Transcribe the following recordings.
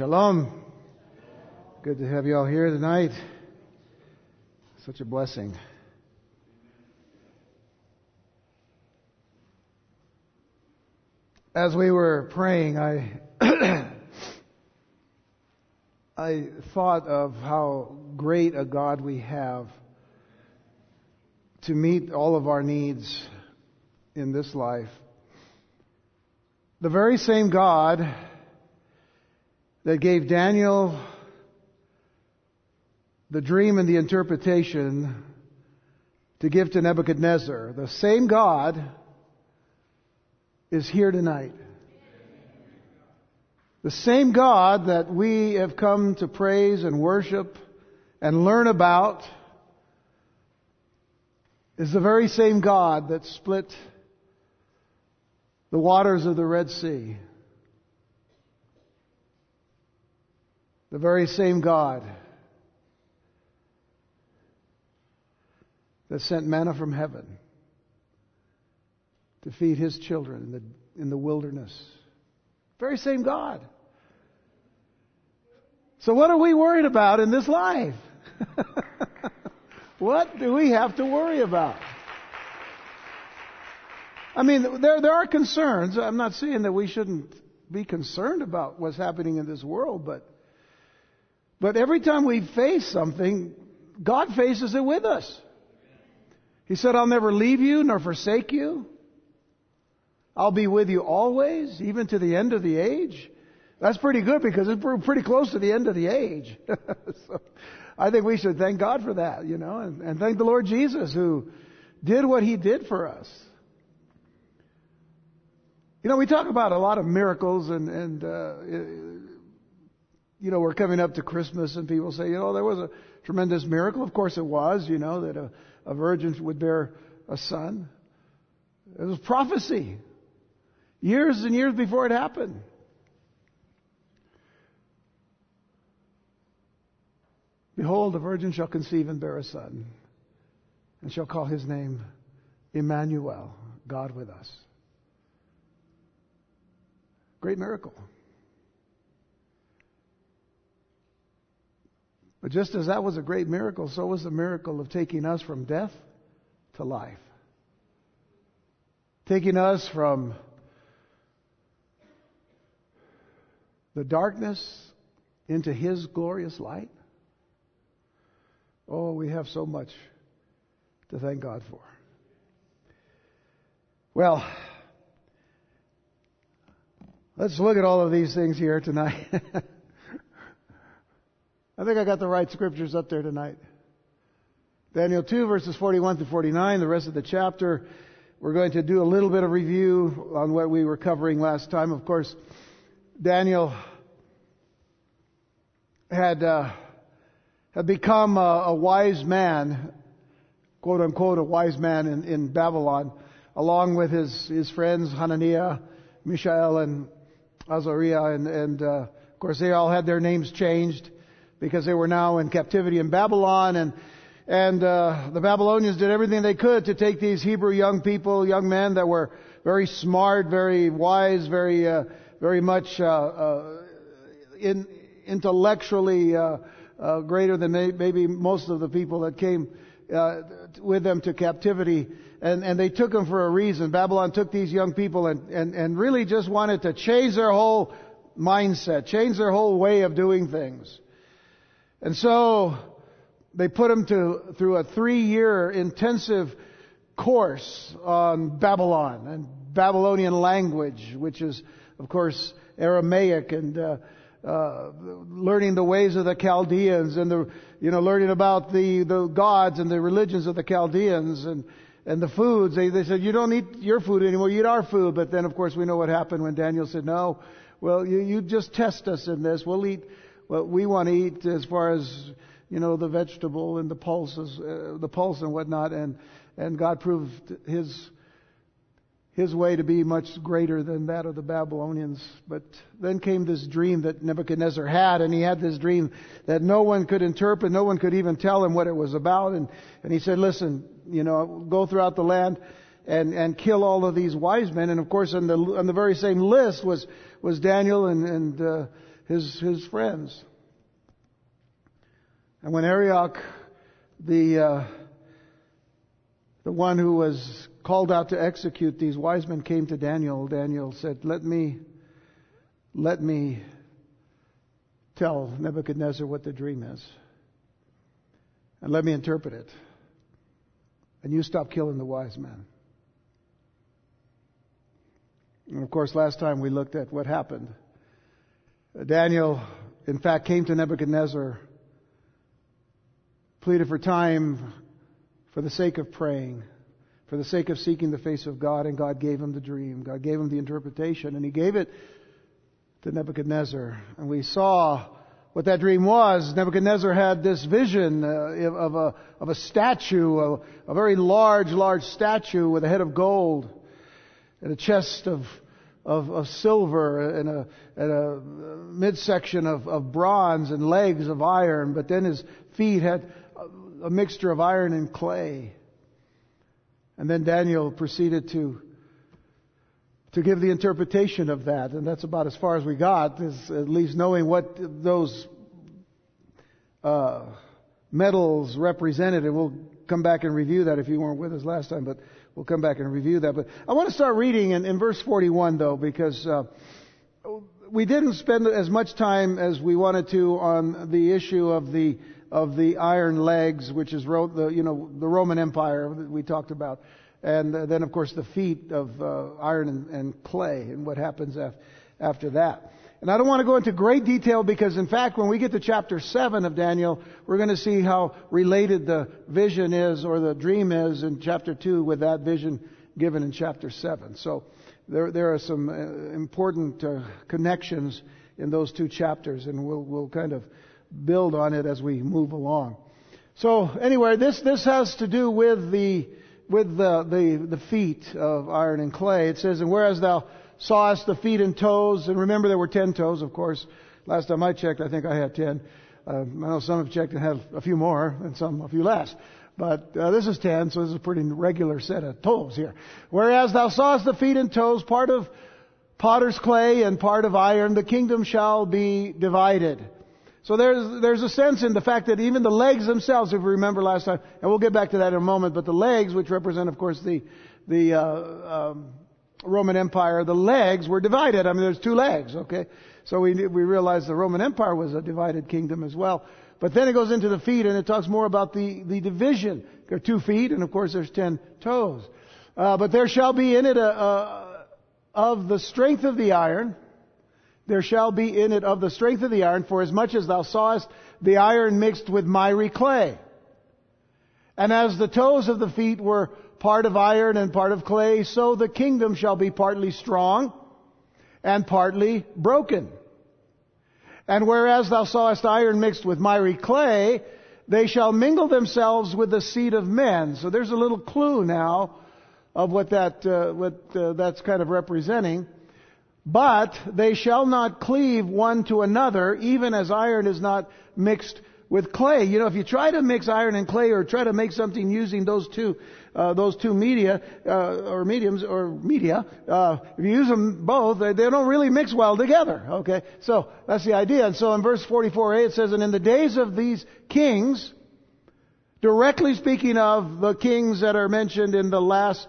Shalom. Good to have you all here tonight. Such a blessing. As we were praying, I I thought of how great a God we have to meet all of our needs in this life. The very same God that gave Daniel the dream and the interpretation to give to Nebuchadnezzar, the same God is here tonight. The same God that we have come to praise and worship and learn about is the very same God that split the waters of the Red Sea. The very same God that sent manna from heaven to feed his children in the, in the wilderness. Very same God. So what are we worried about in this life? what do we have to worry about? I mean, there, there are concerns. I'm not saying that we shouldn't be concerned about what's happening in this world, but, but every time we face something, God faces it with us. He said, I'll never leave you nor forsake you. I'll be with you always, even to the end of the age. That's pretty good because it's pretty close to the end of the age. so I think we should thank God for that, you know, and, and thank the Lord Jesus who did what He did for us. You know, we talk about a lot of miracles and, and, uh, you know, we're coming up to Christmas and people say, you know, there was a tremendous miracle. Of course it was, you know, that a, a virgin would bear a son. It was prophecy. Years and years before it happened. Behold, the virgin shall conceive and bear a son, and shall call his name Emmanuel, God with us. Great miracle. But just as that was a great miracle, so was the miracle of taking us from death to life. Taking us from the darkness into His glorious light. Oh, we have so much to thank God for. Well, let's look at all of these things here tonight. I think I got the right scriptures up there tonight. Daniel 2 verses 41 to 49, the rest of the chapter. We're going to do a little bit of review on what we were covering last time. Of course, Daniel had uh, had become a, a, wise man, quote unquote, a wise man in, in Babylon, along with his his friends Hananiah, Mishael, and Azariah, and, and uh, of course they all had their names changed because they were now in captivity in Babylon, and and uh, the Babylonians did everything they could to take these Hebrew young people, young men that were very smart, very wise, very uh, very much uh, uh, in, intellectually uh, uh, greater than may, maybe most of the people that came uh, with them to captivity. And, and they took them for a reason. Babylon took these young people and, and, and really just wanted to change their whole mindset, change their whole way of doing things. And so they put him to, through a three year intensive course on Babylon and Babylonian language, which is of course, Aramaic and uh, uh, learning the ways of the Chaldeans and the you know learning about the the gods and the religions of the Chaldeans and and the foods. They they said you don't eat your food anymore, you eat our food. But then of course we know what happened when Daniel said no. Well, you you just test us in this. We'll eat what we want to eat as far as you know the vegetable and the pulses, uh, the pulse and whatnot. And and God proved His his way to be much greater than that of the Babylonians. But then came this dream that Nebuchadnezzar had, and he had this dream that no one could interpret, no one could even tell him what it was about. And, and he said, listen, you know, go throughout the land and, and kill all of these wise men. And of course, on the, on the very same list was, was Daniel and, and, uh, his, his friends. And when Arioch, the, uh, the one who was called out to execute these wise men came to Daniel, Daniel said, let me, let me tell Nebuchadnezzar what the dream is. And let me interpret it. And you stop killing the wise men. And of course, last time we looked at what happened. Daniel, in fact, came to Nebuchadnezzar, pleaded for time for the sake of praying, for the sake of seeking the face of God, and God gave him the dream. God gave him the interpretation, and he gave it to Nebuchadnezzar. And we saw what that dream was. Nebuchadnezzar had this vision uh, of, a, of a statue, a, a very large, large statue with a head of gold and a chest of, of, of silver and a, and a midsection of, of bronze and legs of iron, but then his feet had a, mixture of iron and clay. And then Daniel proceeded to to give the interpretation of that, and that's about as far as we got, is at least knowing what those uh, metals represented. And we'll come back and review that if you weren't with us last time, but we'll come back and review that. But I want to start reading in, in verse 41 though, because uh, we didn't spend as much time as we wanted to on the issue of the of the iron legs, which is the you know the Roman Empire that we talked about, and then of course the feet of uh, iron and, and, clay, and what happens af- after that. And I don't want to go into great detail because in fact when we get to chapter 7 of Daniel, we're going to see how related the vision is or the dream is in chapter 2 with that vision given in chapter 7. So there, there are some uh, important uh, connections in those two chapters and we'll, we'll kind of build on it as we move along. So anyway, this, this has to do with the, with the, the, the feet of iron and clay. It says, and whereas thou sawest the feet and toes, and remember there were ten toes, of course. Last time I checked, I think I had ten. Uh, I know some have checked and have a few more, and some a few less. But uh, this is ten, so this is a pretty regular set of toes here. Whereas thou sawest the feet and toes, part of potter's clay and part of iron, the kingdom shall be divided. So there's, there's a sense in the fact that even the legs themselves, if you remember last time, and we'll get back to that in a moment, but the legs, which represent, of course, the, the, uh, um, Roman Empire, the legs were divided. I mean, there's two legs, okay? So we, we realize the Roman Empire was a divided kingdom as well. But then it goes into the feet and it talks more about the, the division. There are two feet and of course there's ten toes. Uh, but there shall be in it a, a, of the strength of the iron, there shall be in it of the strength of the iron, for as much as thou sawest the iron mixed with miry clay. And as the toes of the feet were part of iron and part of clay, so the kingdom shall be partly strong and partly broken. And whereas thou sawest iron mixed with miry clay, they shall mingle themselves with the seed of men. So there's a little clue now of what that uh, what uh, that's kind of representing. But they shall not cleave one to another, even as iron is not mixed with clay. You know, if you try to mix iron and clay or try to make something using those two, uh, those two media, uh, or mediums, or media, uh, if you use them both, they, they, don't really mix well together. Okay? So, that's the idea. And so in verse 44a it says, And in the days of these kings, directly speaking of the kings that are mentioned in the last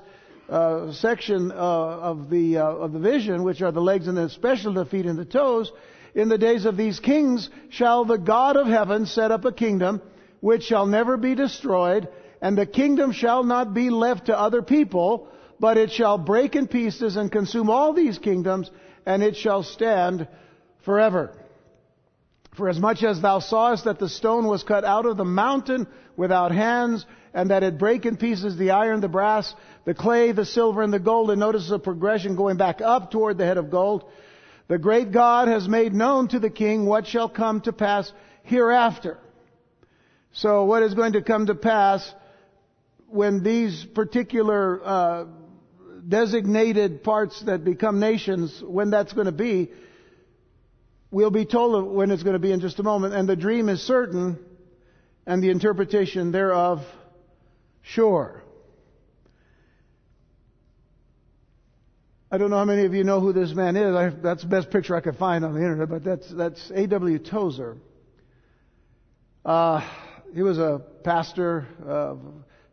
uh, section uh, of the uh, of the vision, which are the legs and especially the feet and the toes, in the days of these kings shall the God of heaven set up a kingdom which shall never be destroyed, and the kingdom shall not be left to other people, but it shall break in pieces and consume all these kingdoms, and it shall stand forever. For as much as thou sawest that the stone was cut out of the mountain without hands, and that it break in pieces the iron, the brass, the clay, the silver, and the gold, and notice the progression going back up toward the head of gold, the great God has made known to the king what shall come to pass hereafter. So what is going to come to pass when these particular uh, designated parts that become nations, when that's going to be, we'll be told when it's going to be in just a moment. And the dream is certain, and the interpretation thereof sure. I don't know how many of you know who this man is. I, that's the best picture I could find on the internet, but that's, that's A.W. Tozer. Uh, he was a pastor of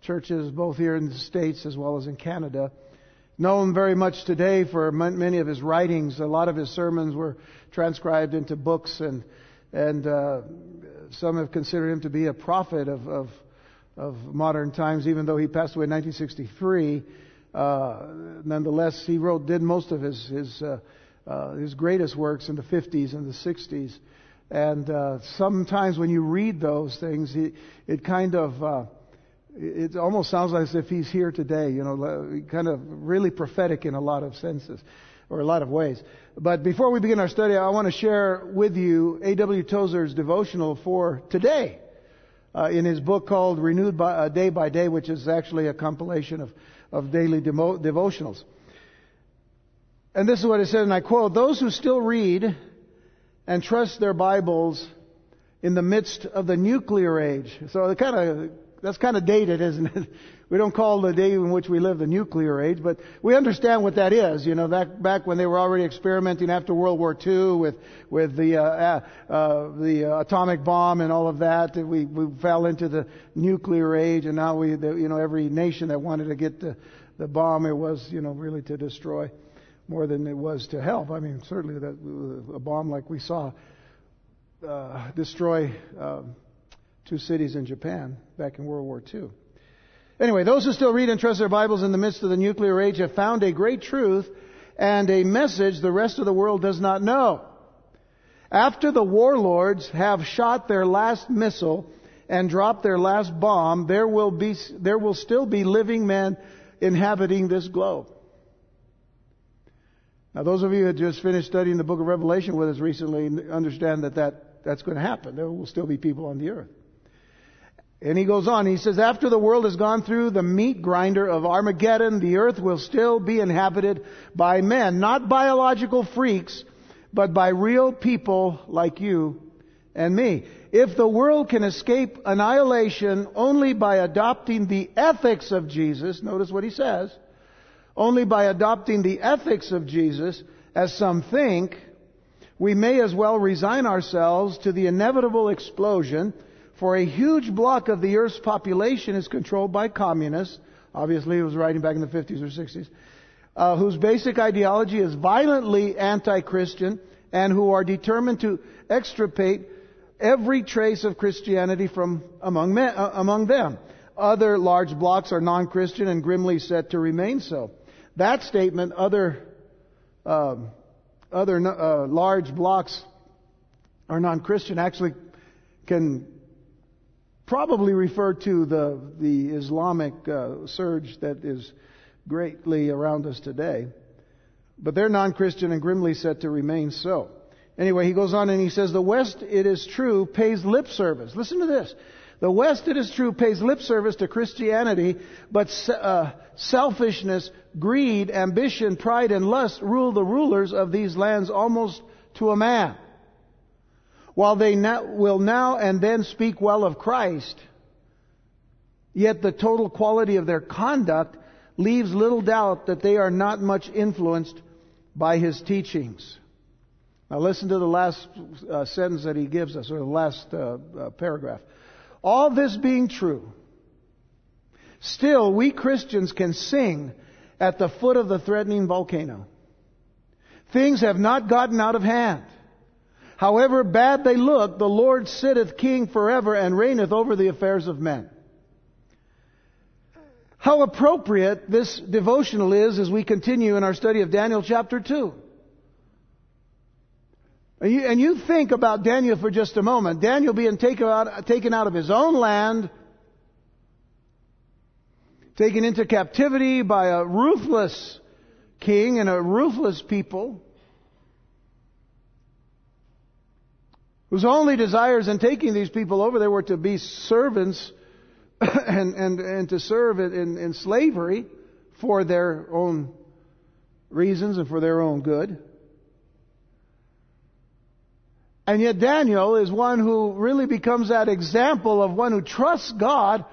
churches both here in the States as well as in Canada. Known very much today for many of his writings. A lot of his sermons were transcribed into books, and, and uh, some have considered him to be a prophet of, of, of modern times, even though he passed away in 1963 uh, nonetheless, he wrote, did most of his his uh, uh, his greatest works in the 50s and the 60s. And uh, sometimes when you read those things, it, it kind of uh, it almost sounds as if he's here today. You know, kind of really prophetic in a lot of senses or a lot of ways. But before we begin our study, I want to share with you A.W. Tozer's devotional for today. Uh, in his book called Renewed by, uh, Day by Day, which is actually a compilation of of daily demo- devotionals. And this is what it says, and I quote, those who still read and trust their Bibles in the midst of the nuclear age. So kind of, that's kind of dated, isn't it? We don't call the day in which we live the nuclear age, but we understand what that is. You know, that back when they were already experimenting after World War II with with the uh, uh, the atomic bomb and all of that, we we fell into the nuclear age, and now we, the, you know, every nation that wanted to get the the bomb, it was, you know, really to destroy more than it was to help. I mean, certainly that a bomb like we saw uh, destroy um, two cities in Japan back in World War II. Anyway, those who still read and trust their Bibles in the midst of the nuclear age have found a great truth and a message the rest of the world does not know. After the warlords have shot their last missile and dropped their last bomb, there will be, there will still be living men inhabiting this globe. Now, those of you who just finished studying the book of Revelation with us recently understand that, that that's going to happen. There will still be people on the earth. And he goes on, he says, after the world has gone through the meat grinder of Armageddon, the earth will still be inhabited by men, not biological freaks, but by real people like you and me. If the world can escape annihilation only by adopting the ethics of Jesus, notice what he says, only by adopting the ethics of Jesus, as some think, we may as well resign ourselves to the inevitable explosion for a huge block of the Earth's population is controlled by communists. Obviously, he was writing back in the 50s or 60s. Uh, whose basic ideology is violently anti-Christian and who are determined to extirpate every trace of Christianity from among, men, uh, among them. Other large blocks are non-Christian and grimly set to remain so. That statement, other um, other uh, large blocks are non-Christian, actually can probably refer to the, the Islamic uh, surge that is greatly around us today. But they're non-Christian and grimly set to remain so. Anyway, he goes on and he says, the West, it is true, pays lip service. Listen to this. The West, it is true, pays lip service to Christianity, but uh, selfishness, greed, ambition, pride, and lust rule the rulers of these lands almost to a man. While they will now and then speak well of Christ, yet the total quality of their conduct leaves little doubt that they are not much influenced by his teachings. Now listen to the last uh, sentence that he gives us, or the last uh, uh, paragraph. All this being true, still we Christians can sing at the foot of the threatening volcano. Things have not gotten out of hand. However bad they look, the Lord sitteth king forever and reigneth over the affairs of men. How appropriate this devotional is as we continue in our study of Daniel chapter 2. And you, and you think about Daniel for just a moment. Daniel being taken out, taken out of his own land, taken into captivity by a ruthless king and a ruthless people. Whose only desires in taking these people over there were to be servants and, and, and to serve in, in slavery for their own reasons and for their own good. And yet Daniel is one who really becomes that example of one who trusts God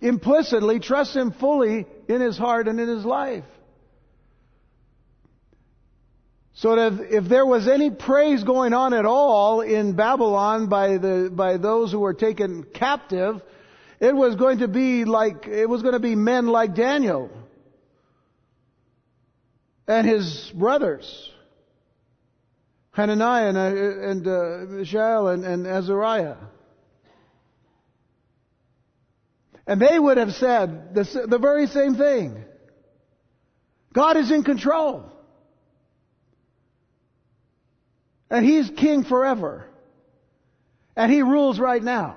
implicitly, trusts Him fully in his heart and in his life. So that if, there was any praise going on at all in Babylon by the, by those who were taken captive, it was going to be like, it was going to be men like Daniel and his brothers, Hananiah and, uh, and uh, Mishael and, and Azariah. And they would have said the, the very same thing. God is in control. And He's king forever. And He rules right now.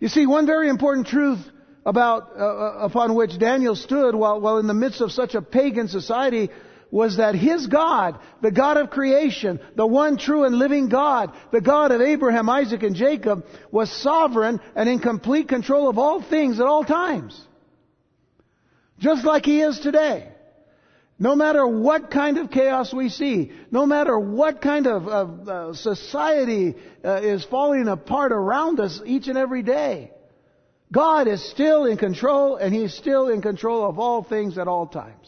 You see, one very important truth about, uh, uh, upon which Daniel stood while, while in the midst of such a pagan society was that his God, the God of creation, the one true and living God, the God of Abraham, Isaac, and Jacob, was sovereign and in complete control of all things at all times. Just like he is today. No matter what kind of chaos we see, no matter what kind of, of uh, society uh, is falling apart around us each and every day, God is still in control and He's still in control of all things at all times.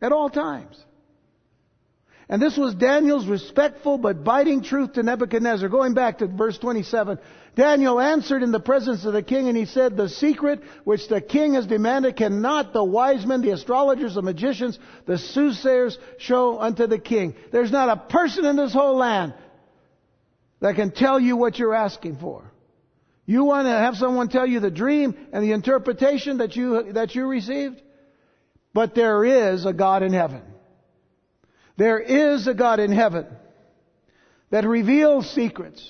At all times. And this was Daniel's respectful but biting truth to Nebuchadnezzar. Going back to verse 27, Daniel answered in the presence of the king and he said, The secret which the king has demanded cannot the wise men, the astrologers, the magicians, the soothsayers show unto the king. There's not a person in this whole land that can tell you what you're asking for. You want to have someone tell you the dream and the interpretation that you, that you received? But there is a God in heaven. There is a God in heaven that reveals secrets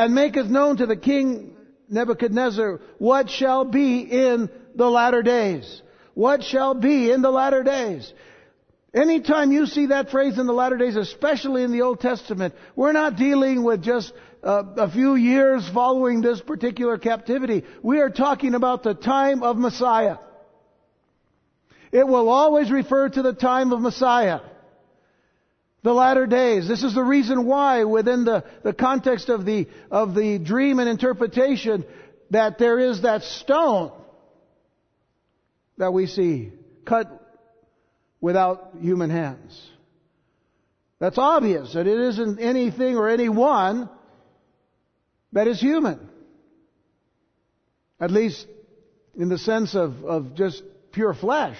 and maketh known to the king Nebuchadnezzar what shall be in the latter days. What shall be in the latter days. Anytime you see that phrase in the latter days, especially in the Old Testament, we're not dealing with just uh, a few years following this particular captivity. We are talking about the time of Messiah. It will always refer to the time of Messiah the latter days. This is the reason why within the, the context of the, of the dream and interpretation that there is that stone that we see cut without human hands. That's obvious that it isn't anything or anyone that is human. At least in the sense of, of just pure flesh.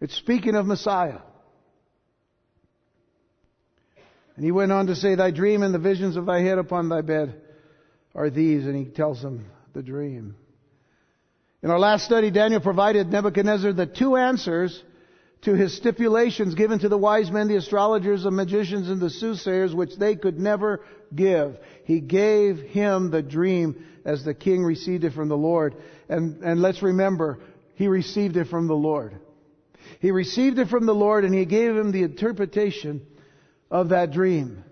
It's speaking of Messiah. And he went on to say, Thy dream and the visions of thy head upon thy bed are these. And he tells them the dream. In our last study, Daniel provided Nebuchadnezzar the two answers to his stipulations given to the wise men, the astrologers, the magicians, and the soothsayers, which they could never give. He gave him the dream as the king received it from the Lord. And, and let's remember, he received it from the Lord. He received it from the Lord and he gave him the interpretation of that dream.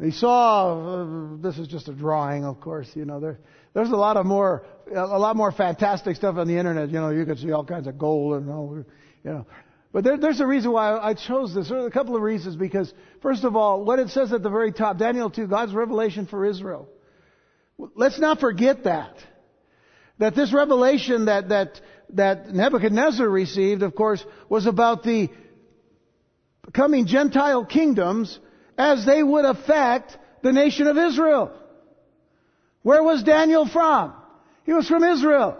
He saw, uh, this is just a drawing, of course, you know, there, there's a lot of more, a lot more fantastic stuff on the internet, you know, you can see all kinds of gold and all, you know. But there, there's a reason why I chose this. A couple of reasons because, first of all, what it says at the very top, Daniel 2, God's revelation for Israel. Let's not forget that. That this revelation that, that, that Nebuchadnezzar received, of course, was about the coming Gentile kingdoms as they would affect the nation of Israel. Where was Daniel from? He was from Israel.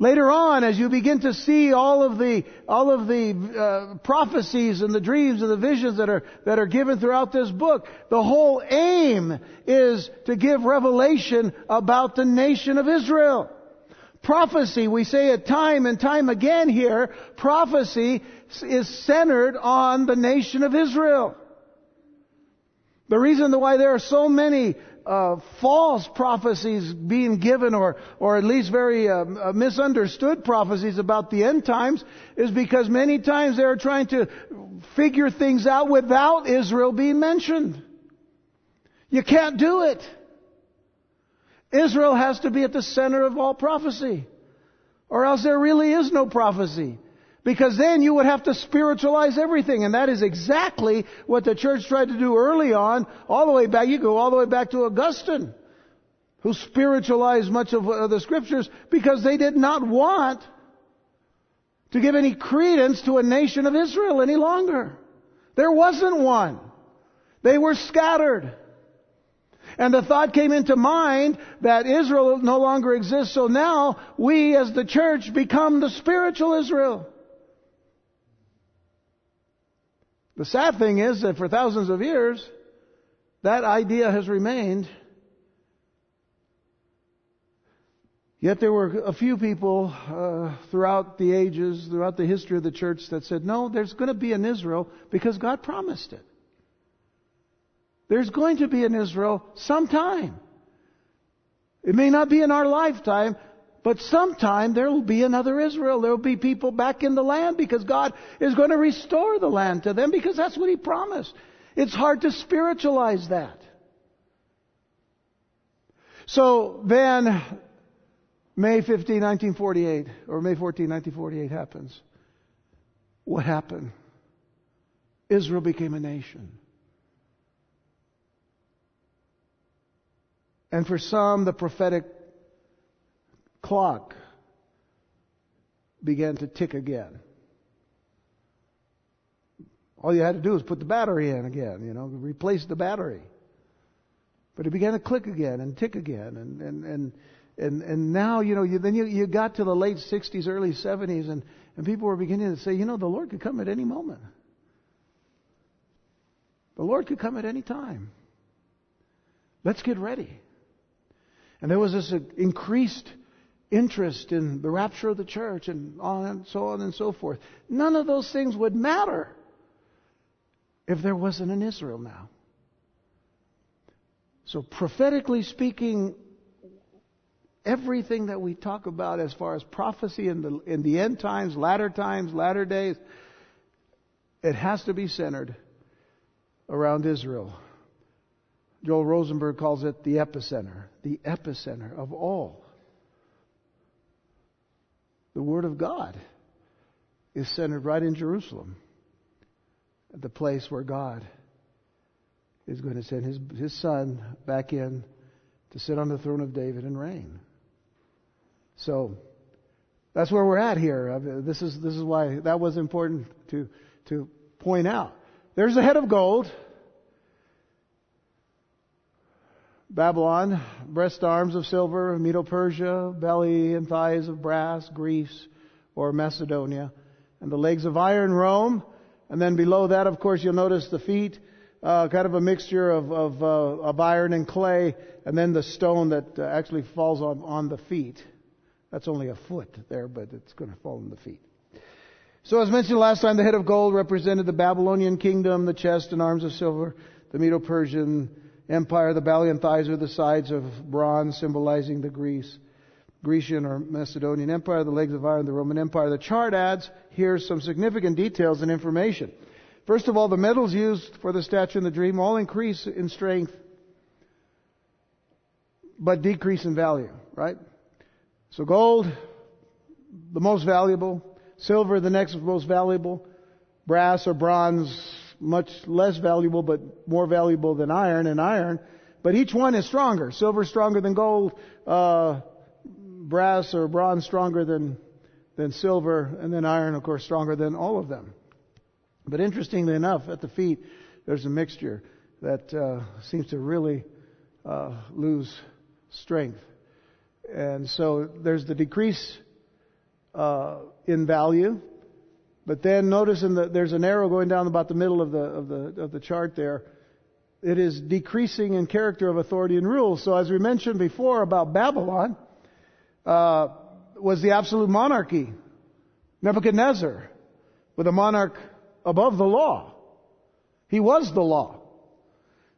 Later on, as you begin to see all of the all of the uh, prophecies and the dreams and the visions that are that are given throughout this book, the whole aim is to give revelation about the nation of Israel. Prophecy, we say it time and time again here, prophecy is centered on the nation of Israel. The reason why there are so many uh, false prophecies being given, or or at least very uh, uh, misunderstood prophecies about the end times, is because many times they are trying to figure things out without Israel being mentioned. You can't do it. Israel has to be at the center of all prophecy, or else there really is no prophecy. Because then you would have to spiritualize everything. And that is exactly what the church tried to do early on, all the way back. You go all the way back to Augustine. who spiritualized much of the scriptures because they did not want to give any credence to a nation of Israel any longer. There wasn't one. They were scattered. And the thought came into mind that Israel no longer exists, so now we as the church become the spiritual Israel. The sad thing is that for thousands of years, that idea has remained. Yet there were a few people uh, throughout the ages, throughout the history of the church, that said, no, there's going to be an Israel because God promised it. There's going to be an Israel sometime. It may not be in our lifetime, but sometime there will be another Israel. There will be people back in the land because God is going to restore the land to them because that's what He promised. It's hard to spiritualize that. So then, May 15, 1948, or May 14, 1948 happens. What happened? Israel became a nation. And for some, the prophetic clock began to tick again. All you had to do was put the battery in again, you know, replace the battery. But it began to click again and tick again. And, and, and, and, and now, you know, you, then you, you got to the late 60s, early 70s, and, and people were beginning to say, you know, the Lord could come at any moment. The Lord could come at any time. Let's get ready. And there was this uh, increased interest in the rapture of the church and on and so on and so forth. None of those things would matter if there wasn't an Israel now. So prophetically speaking, everything that we talk about as far as prophecy in the, in the end times, latter times, latter days, it has to be centered around Israel. Joel Rosenberg calls it the epicenter, the epicenter of all. The Word of God is centered right in Jerusalem, the place where God is going to send his, his Son back in to sit on the throne of David and reign. So, that's where we're at here. This is, this is why that was important to, to point out. There's a head of gold. Babylon, breast arms of silver, Medo-Persia, belly and thighs of brass, Greece or Macedonia, and the legs of iron, Rome, and then below that, of course, you'll notice the feet, uh, kind of a mixture of of, uh, of, iron and clay, and then the stone that uh, actually falls on on the feet. That's only a foot there, but it's going to fall on the feet. So, as mentioned last time, the head of gold represented the Babylonian kingdom, the chest and arms of silver, the Medo-Persian Empire. The belly and thighs are the sides of bronze, symbolizing the Greece, Grecian or Macedonian Empire. The legs of iron, the Roman Empire. The chart adds here some significant details and information. First of all, the metals used for the statue and the dream all increase in strength, but decrease in value, right? So gold, the most valuable. Silver, the next most valuable. Brass or bronze, much less valuable, but more valuable than iron and iron. But each one is stronger. Silver stronger than gold, uh, brass or bronze stronger than, than silver, and then iron, of course, stronger than all of them. But interestingly enough, at the feet, there's a mixture that uh, seems to really uh, lose strength. And so there's the decrease uh, in value but then notice in the, there's an arrow going down about the middle of the, of the, of the chart there. It is decreasing in character of authority and rule. So as we mentioned before about Babylon, uh, was the absolute monarchy. Nebuchadnezzar, with a monarch above the law. He was the law.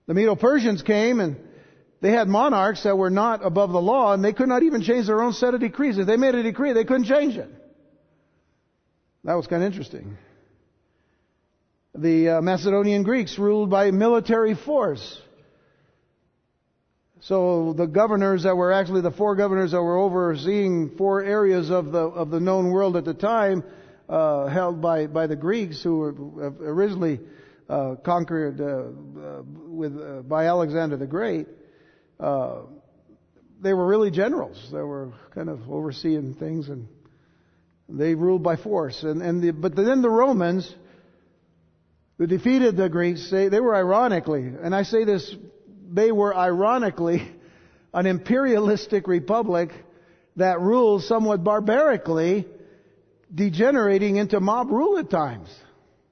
The Medo-Persians came and they had monarchs that were not above the law and they could not even change their own set of decrees. If they made a decree, they couldn't change it. That was kind of interesting. The uh, Macedonian Greeks ruled by military force. So the governors that were actually the four governors that were overseeing four areas of the of the known world at the time, uh, held by by the Greeks who were originally uh, conquered uh, uh, with uh, by Alexander the Great, they were really generals. They were kind of overseeing things and they ruled by force. And, and the, but then the Romans, who defeated the Greeks, they, they were ironically, and I say this, they were ironically an imperialistic republic that ruled somewhat barbarically, degenerating into mob rule at times.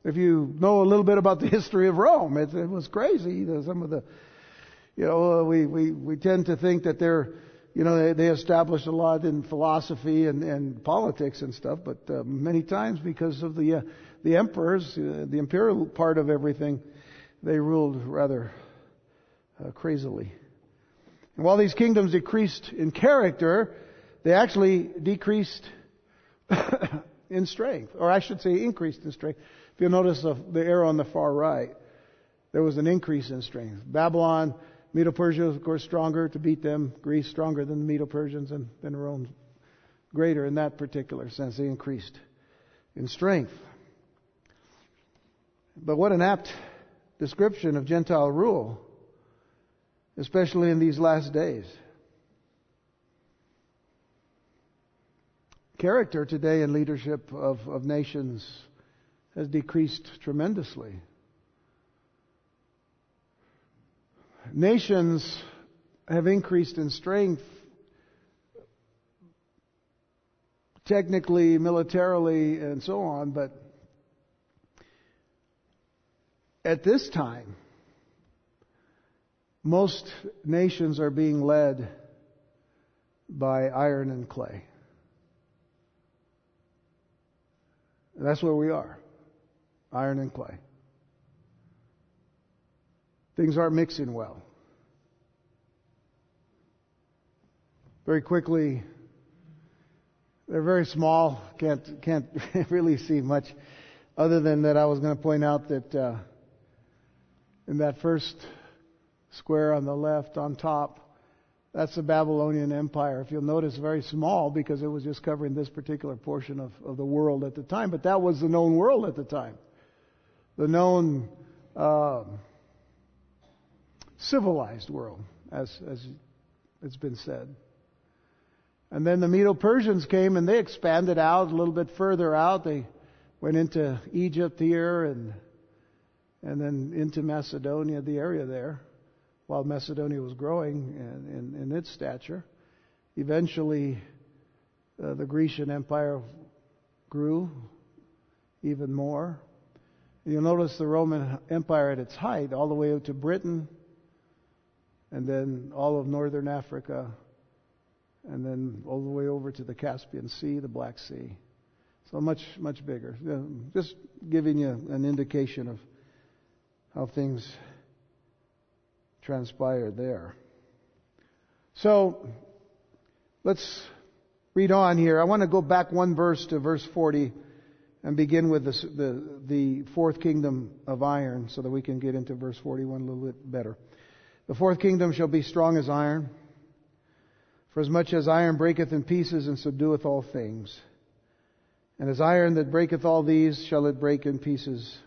If you know a little bit about the history of Rome, it, it was crazy. Some of the, you know, we, we, we tend to think that they're, you know, they, they established a lot in philosophy and, and politics and stuff, but uh, many times because of the, uh, the emperors, uh, the imperial part of everything, they ruled rather uh, crazily. And while these kingdoms decreased in character, they actually decreased in strength, or I should say increased in strength. If you'll notice the, the arrow on the far right, there was an increase in strength. Babylon, Medo-Persia, was, of course, stronger to beat them. Greece stronger than the Medo-Persians, and then Rome greater in that particular sense. They increased in strength. But what an apt description of Gentile rule especially in these last days. Character today in leadership of, of nations has decreased tremendously. Nations have increased in strength technically, militarily, and so on, but at this time, most nations are being led by iron and clay. That's where we are iron and clay. Things aren't mixing well. Very quickly, they're very small. Can't can't really see much, other than that. I was going to point out that uh, in that first square on the left on top. That's the Babylonian Empire. If you'll notice, very small because it was just covering this particular portion of, of the world at the time. But that was the known world at the time. The known uh, civilized world, as, as it's been said. And then the Medo Persians came and they expanded out a little bit further out. They went into Egypt here and and then into Macedonia, the area there while Macedonia was growing in, in, in its stature. Eventually, uh, the Grecian Empire grew even more. You'll notice the Roman Empire at its height, all the way up to Britain, and then all of northern Africa, and then all the way over to the Caspian Sea, the Black Sea. So much, much bigger. Just giving you an indication of how things transpired there. So, let's read on here. I want to go back one verse to verse 40 and begin with the, the, the, fourth kingdom of iron so that we can get into verse 41 a little bit better. The fourth kingdom shall be strong as iron, for as much as iron breaketh in pieces and subdueth all things. And as iron that breaketh all these shall it break in pieces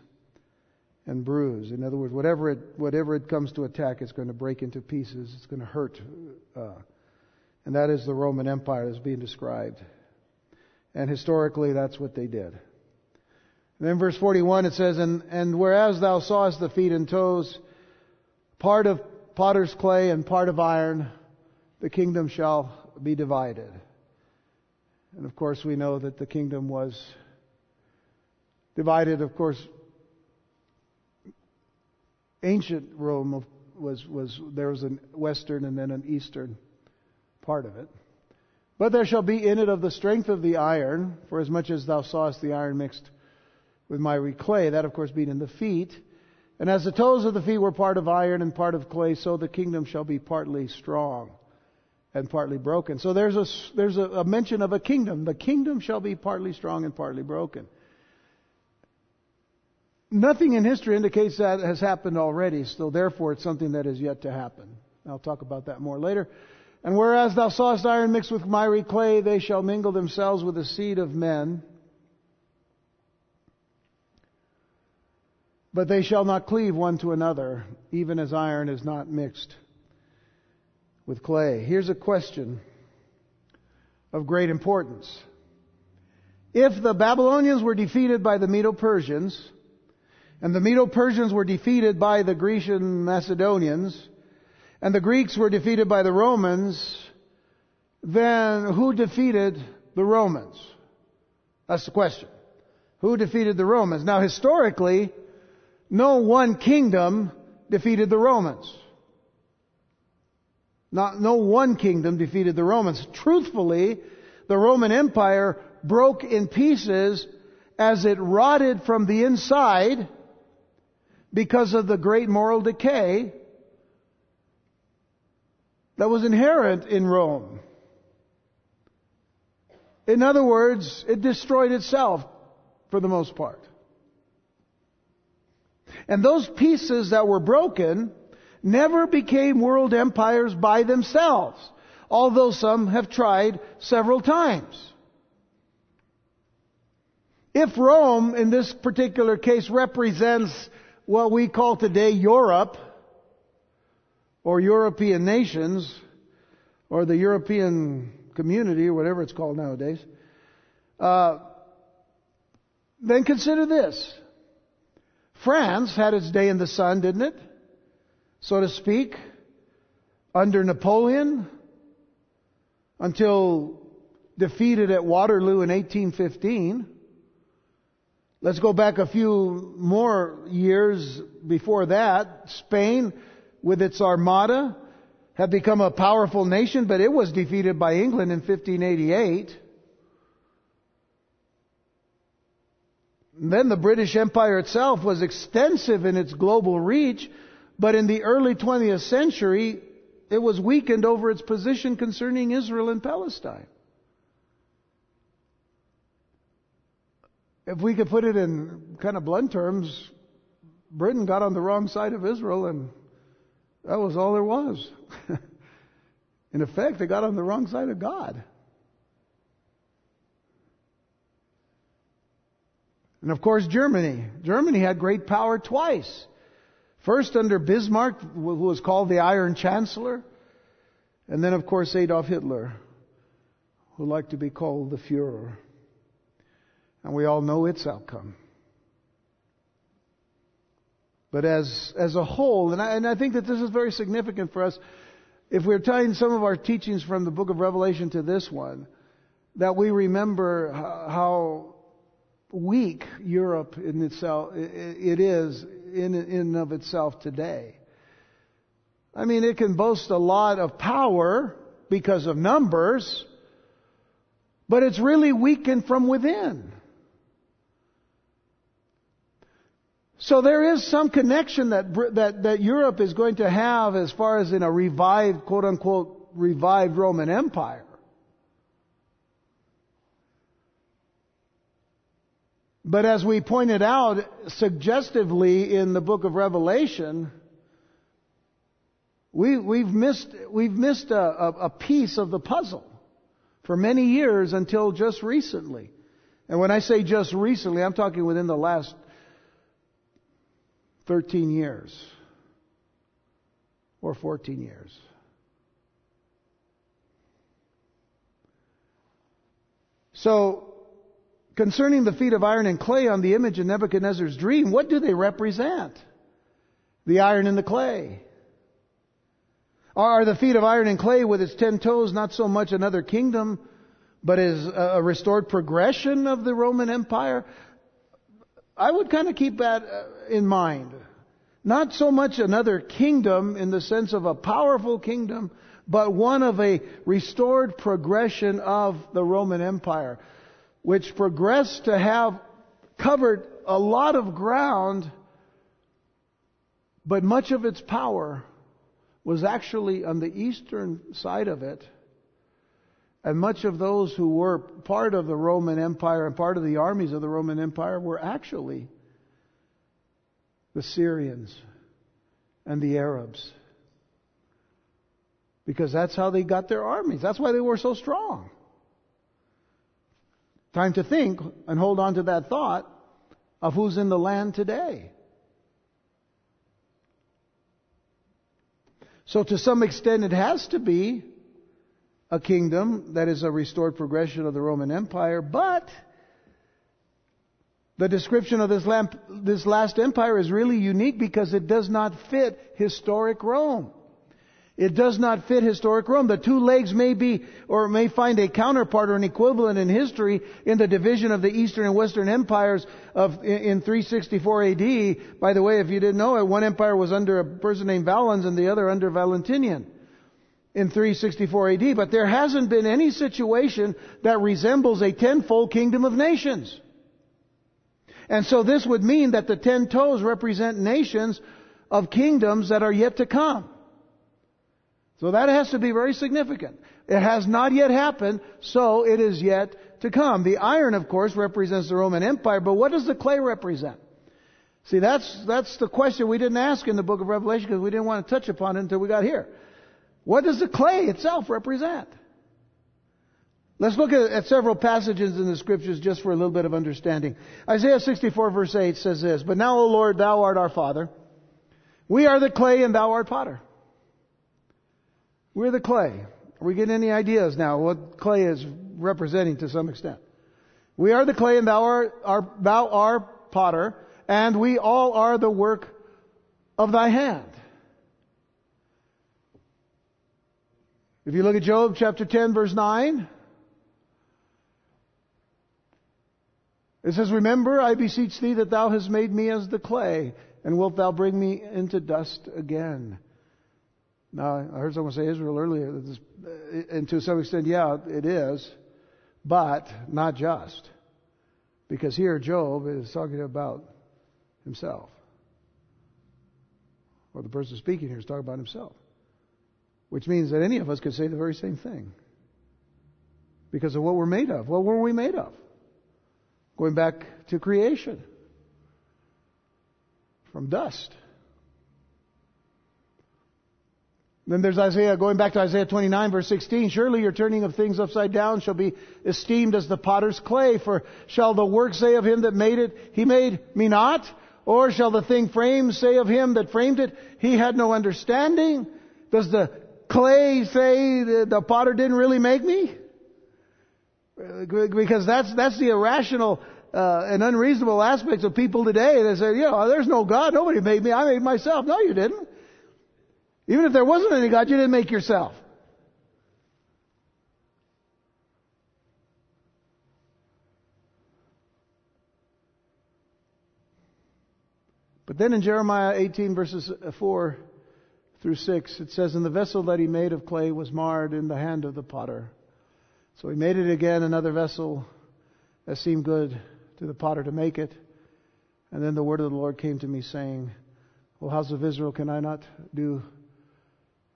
and bruise. In other words, whatever it, whatever it comes to attack, it's going to break into pieces. It's going to hurt. Uh, and that is the Roman Empire that's being described. And historically, that's what they did. And then verse 41 it says, and, and whereas thou sawest the feet and toes, part of potter's clay and part of iron, the kingdom shall be divided. And of course, we know that the kingdom was divided, of course, ancient Rome was, was there was a western and then an eastern part of it. But there shall be in it of the strength of the iron, for as much as thou sawest the iron mixed with miry clay, that of course being in the feet. And as the toes of the feet were part of iron and part of clay, so the kingdom shall be partly strong and partly broken. So there's a, there's a, a mention of a kingdom. The kingdom shall be partly strong and partly broken. Nothing in history indicates that has happened already, so therefore it's something that is yet to happen. I'll talk about that more later. And whereas thou sawest iron mixed with miry clay, they shall mingle themselves with the seed of men. But they shall not cleave one to another, even as iron is not mixed with clay. Here's a question of great importance. If the Babylonians were defeated by the Medo-Persians, and the Medo-Persians were defeated by the Grecian Macedonians, and the Greeks were defeated by the Romans, then who defeated the Romans? That's the question. Who defeated the Romans? Now historically, no one kingdom defeated the Romans. Not, no one kingdom defeated the Romans. Truthfully, the Roman Empire broke in pieces as it rotted from the inside because of the great moral decay that was inherent in Rome. In other words, it destroyed itself for the most part. And those pieces that were broken never became world empires by themselves, although some have tried several times. If Rome, in this particular case, represents what we call today Europe, or European nations, or the European community, or whatever it's called nowadays, uh, then consider this. France had its day in the sun, didn't it? So to speak, under Napoleon, until defeated at Waterloo in 1815. Let's go back a few more years before that. Spain, with its armada, had become a powerful nation, but it was defeated by England in 1588. And then the British Empire itself was extensive in its global reach, but in the early 20th century, it was weakened over its position concerning Israel and Palestine. if we could put it in kind of blunt terms, Britain got on the wrong side of Israel and that was all there was. in effect, they got on the wrong side of God. And of course, Germany. Germany had great power twice. First under Bismarck, who was called the Iron Chancellor, and then of course Adolf Hitler, who liked to be called the Fuhrer. And we all know its outcome. But as, as a whole, and I, and I think that this is very significant for us, if we're tying some of our teachings from the book of Revelation to this one, that we remember how weak Europe in itself, it is in, in of itself today. I mean, it can boast a lot of power because of numbers, but it's really weakened from within. So there is some connection that, that, that Europe is going to have as far as in a revived, quote unquote, revived Roman Empire. But as we pointed out suggestively in the book of Revelation, we, we've missed, we've missed a, a, piece of the puzzle for many years until just recently. And when I say just recently, I'm talking within the last 13 years or 14 years. So, concerning the feet of iron and clay on the image in Nebuchadnezzar's dream, what do they represent? The iron and the clay. Are the feet of iron and clay with its ten toes not so much another kingdom, but is a restored progression of the Roman Empire? I would kind of keep that uh, in mind. Not so much another kingdom in the sense of a powerful kingdom, but one of a restored progression of the Roman Empire, which progressed to have covered a lot of ground, but much of its power was actually on the eastern side of it and much of those who were part of the Roman Empire and part of the armies of the Roman Empire were actually the Syrians and the Arabs. Because that's how they got their armies. That's why they were so strong. Time to think and hold on to that thought of who's in the land today. So to some extent it has to be a kingdom that is a restored progression of the Roman Empire, but the description of this, lamp, this last empire is really unique because it does not fit historic Rome. It does not fit historic Rome. The two legs may be, or may find a counterpart or an equivalent in history in the division of the Eastern and Western empires of, in 364 AD. By the way, if you didn't know it, one empire was under a person named Valens and the other under Valentinian in 364 AD. But there hasn't been any situation that resembles a tenfold kingdom of nations. And so this would mean that the ten toes represent nations of kingdoms that are yet to come. So that has to be very significant. It has not yet happened, so it is yet to come. The iron, of course, represents the Roman Empire, but what does the clay represent? See, that's, that's the question we didn't ask in the book of Revelation because we didn't want to touch upon it until we got here. What does the clay itself represent? Let's look at, at, several passages in the scriptures just for a little bit of understanding. Isaiah 64 verse 8 says this, But now, O Lord, thou art our Father. We are the clay and thou art potter. We're the clay. Are we getting any ideas now what clay is representing to some extent? We are the clay and thou art, are, thou art potter, and we all are the work of thy hand. If you look at Job chapter 10 verse 9, It says, Remember, I beseech thee that thou hast made me as the clay, and wilt thou bring me into dust again? Now, I heard someone say Israel earlier, and to some extent, yeah, it is, but not just. Because here Job is talking about himself. Or the person speaking here is talking about himself. Which means that any of us could say the very same thing. Because of what we're made of. What were we made of? Going back to creation. From dust. Then there's Isaiah, going back to Isaiah 29 verse 16, surely your turning of things upside down shall be esteemed as the potter's clay, for shall the work say of him that made it, he made me not? Or shall the thing framed say of him that framed it, he had no understanding? Does the clay say the potter didn't really make me? Because that's, that's the irrational uh, and unreasonable aspects of people today. They say, you know, there's no God. Nobody made me. I made myself. No, you didn't. Even if there wasn't any God, you didn't make yourself. But then in Jeremiah 18 verses uh, 4 through 6, it says, And the vessel that he made of clay was marred in the hand of the potter. So he made it again, another vessel that seemed good to the potter to make it. And then the word of the Lord came to me saying, O house of Israel, can I not do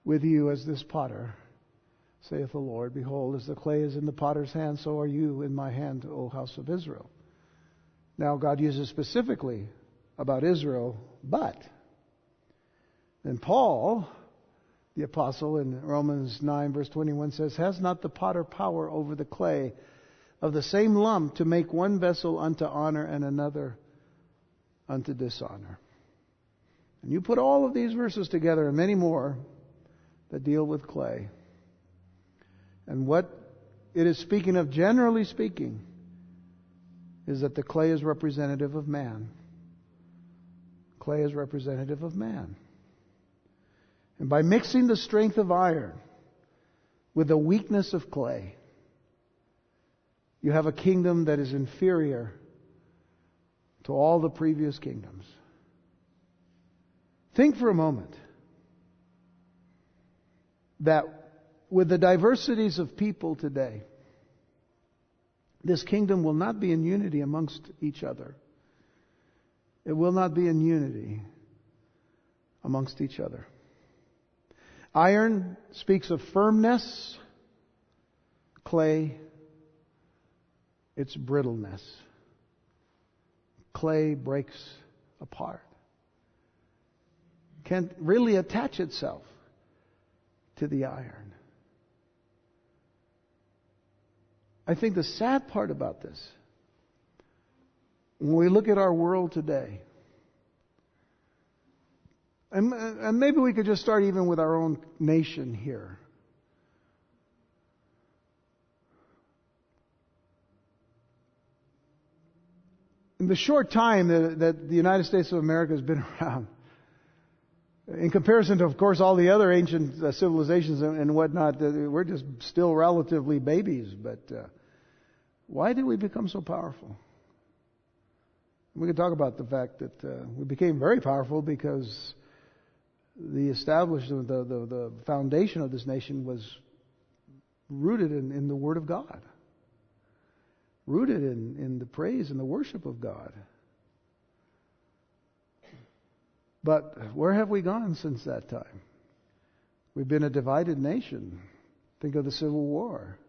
with you as this potter? saith the Lord. Behold, as the clay is in the potter's hand, so are you in my hand, O house of Israel. Now, God uses specifically about Israel, but then Paul, the apostle in Romans 9, verse 21 says, Has not the potter power over the clay of the same lump to make one vessel unto honor and another unto dishonor. And you put all of these verses together and many more that deal with clay. And what it is speaking of, generally speaking, is that the clay is representative of man. Clay is representative of man. And by mixing the strength of iron with the weakness of clay, you have a kingdom that is inferior to all the previous kingdoms. Think for a moment that with the diversities of people today, this kingdom will not be in unity amongst each other. It will not be in unity amongst each other. Iron speaks of firmness, clay its brittleness. Clay breaks apart. Can't really attach itself to the iron. I think the sad part about this, when we look at our world today, And, and maybe we could just start even with our own nation here. In the short time that, that the United States of America has been around, in comparison to, of course, all the other ancient uh, civilizations and, and whatnot, uh, we're just still relatively babies. But uh, why did we become so powerful? We could talk about the fact that uh, we became very powerful because the establishment, the, the, the foundation of this nation was rooted in, in the Word of God, rooted in, in the praise and the worship of God. But where have we gone since that time? We've been a divided nation. Think of the Civil War.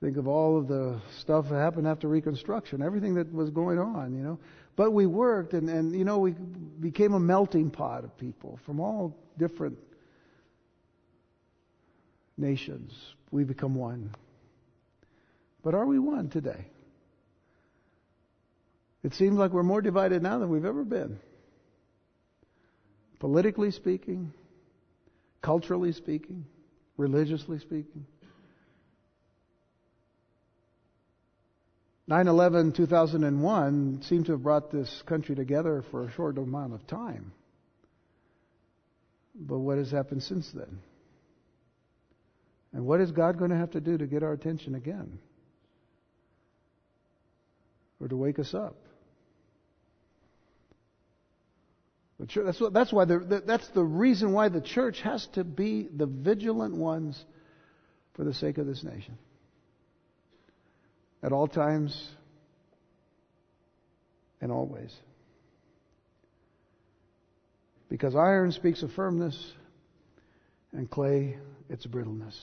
Think of all of the stuff that happened after Reconstruction, everything that was going on, you know. But we worked, and, and you know, we became a melting pot of people from all different nations. We become one. But are we one today? It seems like we're more divided now than we've ever been. Politically speaking, culturally speaking, religiously speaking. 9 11 2001 seemed to have brought this country together for a short amount of time. But what has happened since then? And what is God going to have to do to get our attention again? Or to wake us up? That's, what, that's why the, that's the reason why the church has to be the vigilant ones for the sake of this nation at all times and always. Because iron speaks of firmness, and clay, its brittleness.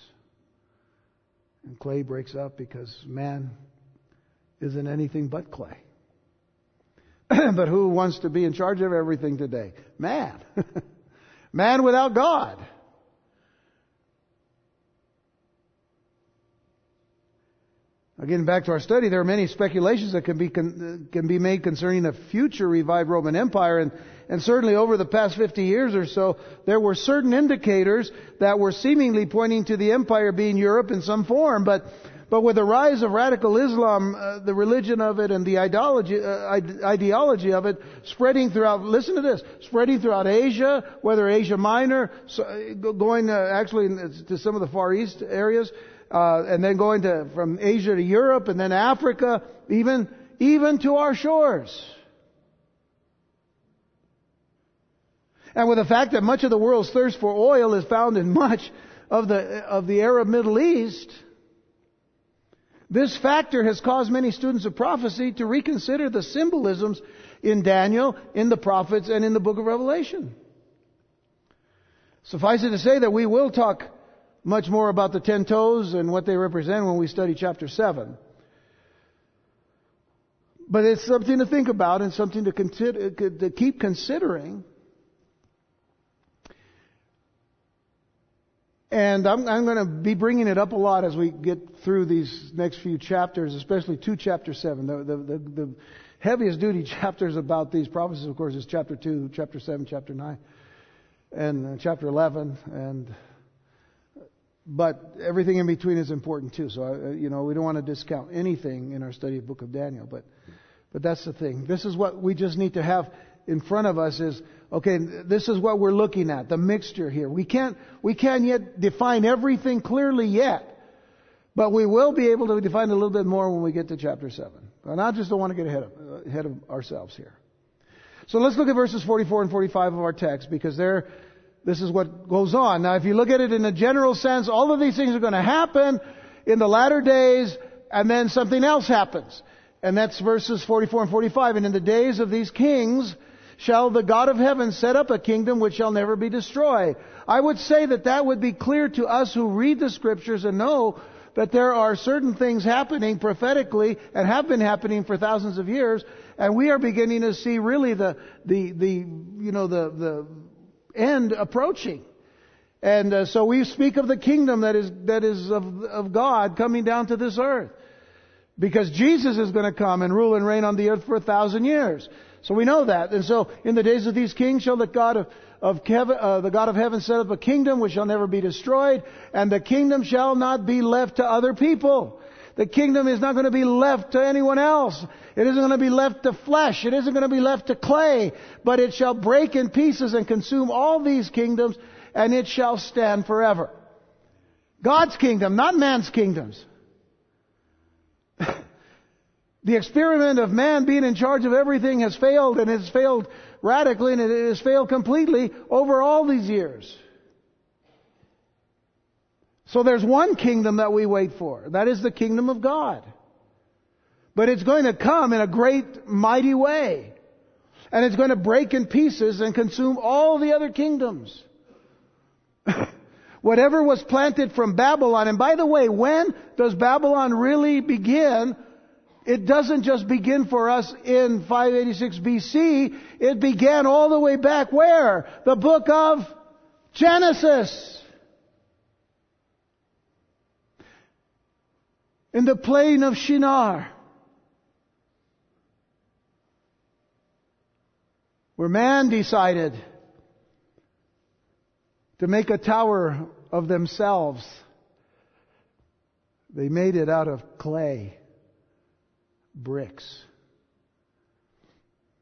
And clay breaks up because man isn't anything but clay. but who wants to be in charge of everything today? Man. man without God. Again, back to our study, there are many speculations that can be, uh, can be made concerning a future revived Roman Empire. And, and certainly over the past 50 years or so, there were certain indicators that were seemingly pointing to the empire being Europe in some form. But, but with the rise of radical Islam, uh, the religion of it and the ideology, uh, ideology of it spreading throughout, listen to this, spreading throughout Asia, whether Asia Minor, so, going uh, actually to some of the Far East areas, uh, and then going to from Asia to Europe, and then Africa, even even to our shores. And with the fact that much of the world's thirst for oil is found in much of the of the Arab Middle East, this factor has caused many students of prophecy to reconsider the symbolisms in Daniel, in the prophets, and in the book of Revelation. Suffice it to say that we will talk much more about the ten toes and what they represent when we study chapter 7. But it's something to think about and something to, consider, to keep considering. And I'm, I'm, going to be bringing it up a lot as we get through these next few chapters, especially to chapter 7. The, the, the, the heaviest duty chapters about these prophecies, of course, is chapter 2, chapter 7, chapter 9, and uh, chapter 11, and but everything in between is important too. So, uh, you know, we don't want to discount anything in our study of Book of Daniel. But, but that's the thing. This is what we just need to have in front of us is, okay, this is what we're looking at, the mixture here. We can't, we can't yet define everything clearly yet. But we will be able to define a little bit more when we get to chapter 7. And I just don't want to get ahead of, ahead of ourselves here. So let's look at verses 44 and 45 of our text because they're, this is what goes on. Now, if you look at it in a general sense, all of these things are going to happen in the latter days, and then something else happens. And that's verses 44 and 45. And in the days of these kings, shall the God of heaven set up a kingdom which shall never be destroyed. I would say that that would be clear to us who read the scriptures and know that there are certain things happening prophetically and have been happening for thousands of years, and we are beginning to see really the, the, the, you know, the, the, end approaching. And uh, so we speak of the kingdom that is, that is of, of God coming down to this earth. Because Jesus is going to come and rule and reign on the earth for a thousand years. So we know that. And so, in the days of these kings shall the God of, of uh, the God of heaven set up a kingdom which shall never be destroyed, and the kingdom shall not be left to other people. The kingdom is not going to be left to anyone else. It isn't going to be left to flesh. It isn't going to be left to clay. But it shall break in pieces and consume all these kingdoms, and it shall stand forever. God's kingdom, not man's kingdoms. the experiment of man being in charge of everything has failed, and has failed radically, and it has failed completely over all these years. So there's one kingdom that we wait for. That is the kingdom of God. But it's going to come in a great, mighty way. And it's going to break in pieces and consume all the other kingdoms. Whatever was planted from Babylon, and by the way, when does Babylon really begin? It doesn't just begin for us in 586 BC. It began all the way back where? The book of Genesis. in the plain of Shinar, where man decided to make a tower of themselves. They made it out of clay, bricks.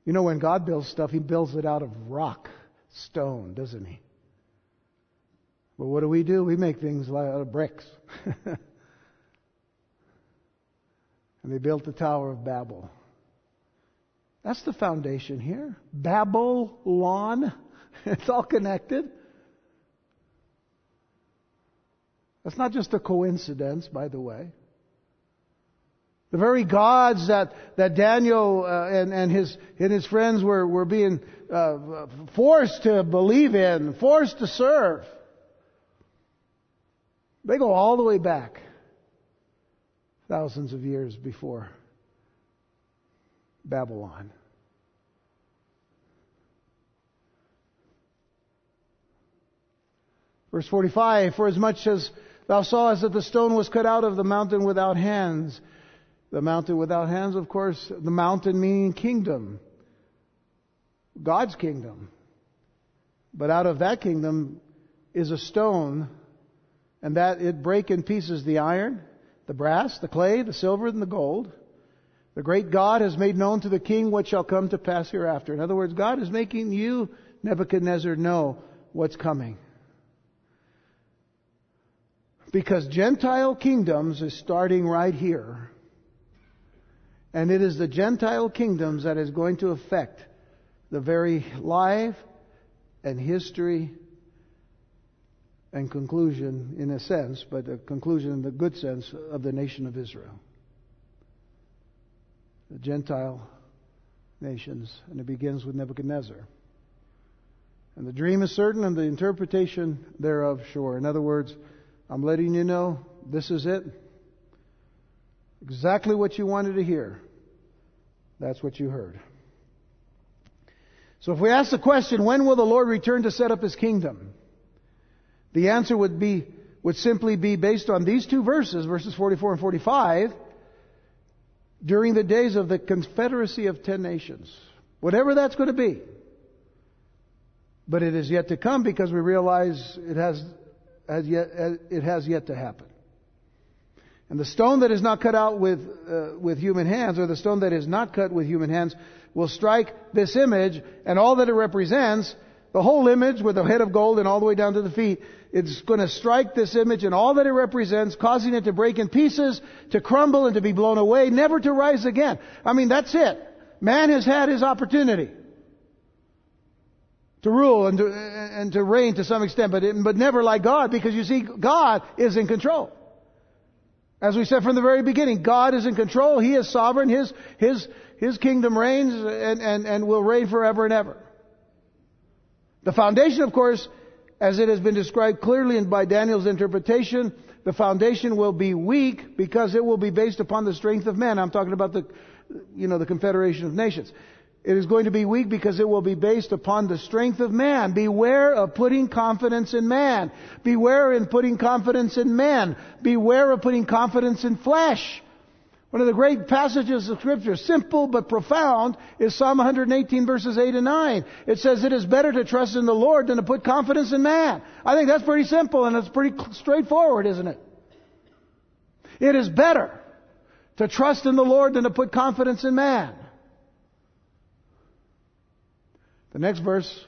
You know, when God builds stuff, He builds it out of rock, stone, doesn't He? But what do we do? We make things out of bricks. And they built the Tower of Babel. That's the foundation here. Babel, Babylon. It's all connected. That's not just a coincidence, by the way. The very gods that, that Daniel uh, and, and, his, and his friends were, were being uh, forced to believe in, forced to serve, they go all the way back thousands of years before Babylon. Verse 45 For as much as thou sawest that the stone was cut out of the mountain without hands, the mountain without hands, of course, the mountain meaning kingdom, God's kingdom. But out of that kingdom is a stone, and that it break in pieces the iron, the brass, the clay, the silver, and the gold. The great God has made known to the king what shall come to pass hereafter. In other words, God is making you, Nebuchadnezzar, know what's coming. Because Gentile kingdoms is starting right here. And it is the Gentile kingdoms that is going to affect the very life and history and conclusion in a sense, but a conclusion in the good sense of the nation of Israel. The Gentile nations, and it begins with Nebuchadnezzar. And the dream is certain and the interpretation thereof sure. In other words, I'm letting you know this is it. Exactly what you wanted to hear. That's what you heard. So if we ask the question, when will the Lord return to set up his kingdom? The answer would be, would simply be based on these two verses, verses 44 and 45, during the days of the confederacy of ten nations. Whatever that's going to be. But it is yet to come because we realize it has, has yet, it has yet to happen. And the stone that is not cut out with, uh, with human hands, or the stone that is not cut with human hands, will strike this image, and all that it represents, the whole image with the head of gold and all the way down to the feet, it's going to strike this image and all that it represents, causing it to break in pieces, to crumble and to be blown away, never to rise again. I mean, that's it. Man has had his opportunity to rule and to, and to reign to some extent, but, it, but never like God because you see, God is in control. As we said from the very beginning, God is in control. He is sovereign. His, His, His kingdom reigns and, and, and will reign forever and ever. The foundation, of course, as it has been described clearly by Daniel's interpretation, the foundation will be weak because it will be based upon the strength of men. I'm talking about the, you know, the Confederation of Nations. It is going to be weak because it will be based upon the strength of man. Beware of putting confidence in man. Beware in putting confidence in men. Beware of putting confidence in flesh. One of the great passages of scripture, simple but profound, is Psalm 118 verses 8 and 9. It says it is better to trust in the Lord than to put confidence in man. I think that's pretty simple and it's pretty straightforward, isn't it? It is better to trust in the Lord than to put confidence in man. The next verse,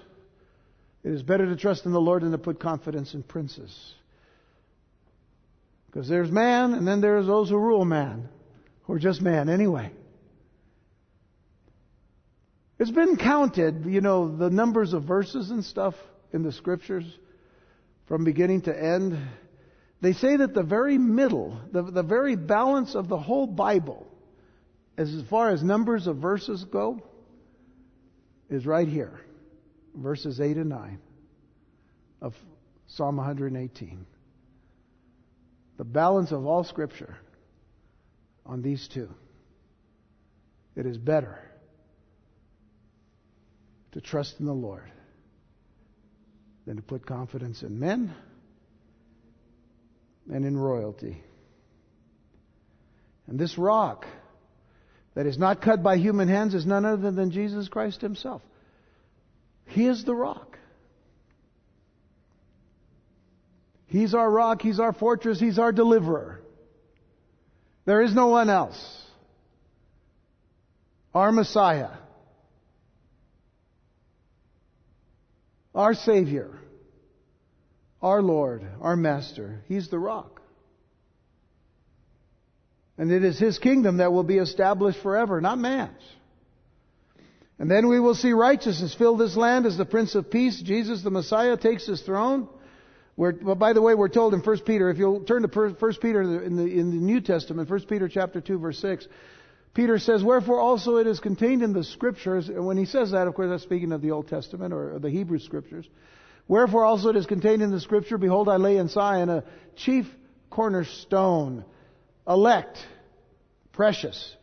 it is better to trust in the Lord than to put confidence in princes. Because there's man and then there's those who rule man. who are just man anyway. It's been counted, you know, the numbers of verses and stuff in the scriptures from beginning to end. They say that the very middle, the, the very balance of the whole Bible, as far as numbers of verses go, is right here. Verses 8 and 9 of Psalm 118. The balance of all Scripture on these two. It is better to trust in the Lord than to put confidence in men and in royalty. And this rock that is not cut by human hands is none other than Jesus Christ Himself. He is the rock. He's our rock, He's our fortress, He's our deliverer. There is no one else. Our Messiah. Our Savior. Our Lord. Our Master. He's the rock. And it is His kingdom that will be established forever, not man's. And then we will see righteousness fill this land as the Prince of Peace, Jesus the Messiah, takes his throne. We're, well, by the way, we're told in 1 Peter, if you'll turn to 1 Peter in the, in the New Testament, 1 Peter chapter 2 verse 6, Peter says, Wherefore also it is contained in the scriptures, and when he says that, of course, that's speaking of the Old Testament or the Hebrew scriptures. Wherefore also it is contained in the scripture, Behold, I lay in Zion a chief cornerstone, elect, precious.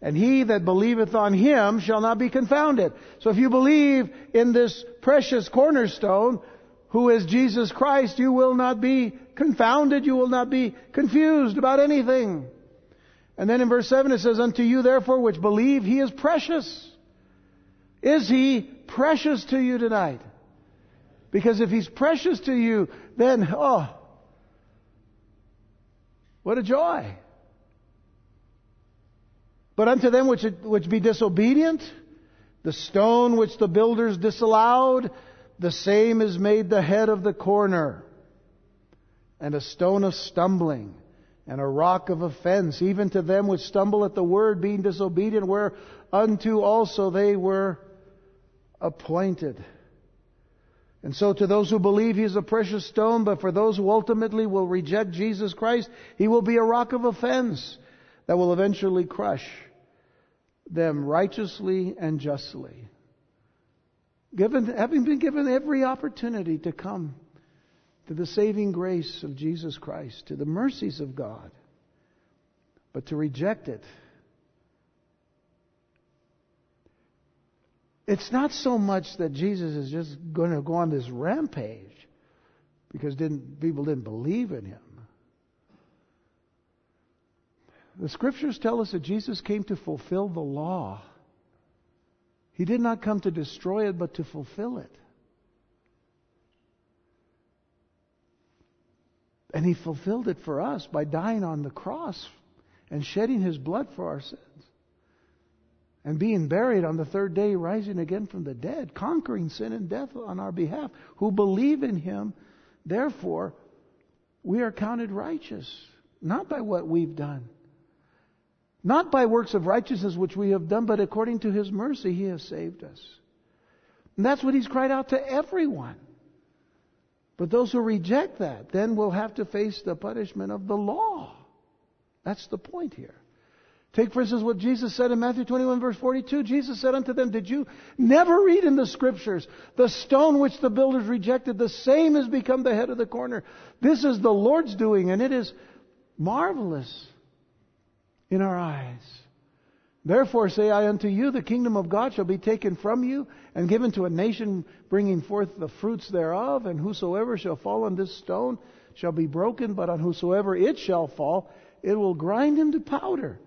And he that believeth on him shall not be confounded. So if you believe in this precious cornerstone, who is Jesus Christ, you will not be confounded, you will not be confused about anything. And then in verse 7 it says, Unto you therefore which believe, he is precious. Is he precious to you tonight? Because if he's precious to you, then, oh, what a joy. But unto them which, which be disobedient, the stone which the builders disallowed, the same is made the head of the corner, and a stone of stumbling, and a rock of offense, even to them which stumble at the word, being disobedient, whereunto also they were appointed. And so to those who believe he is a precious stone, but for those who ultimately will reject Jesus Christ, he will be a rock of offense that will eventually crush them righteously and justly given, having been given every opportunity to come to the saving grace of Jesus Christ, to the mercies of God, but to reject it. It's not so much that Jesus is just going to go on this rampage because didn't, people didn't believe in him. The scriptures tell us that Jesus came to fulfill the law. He did not come to destroy it, but to fulfill it. And He fulfilled it for us by dying on the cross and shedding His blood for our sins. And being buried on the third day, rising again from the dead, conquering sin and death on our behalf, who believe in Him. Therefore, we are counted righteous, not by what we've done, not by works of righteousness which we have done, but according to his mercy he has saved us. And that's what he's cried out to everyone. But those who reject that then will have to face the punishment of the law. That's the point here. Take, for instance, what Jesus said in Matthew 21, verse 42. Jesus said unto them, Did you never read in the scriptures, the stone which the builders rejected, the same has become the head of the corner? This is the Lord's doing, and it is marvelous in our eyes. Therefore say I unto you, the kingdom of God shall be taken from you and given to a nation bringing forth the fruits thereof, and whosoever shall fall on this stone shall be broken, but on whosoever it shall fall, it will grind him to powder.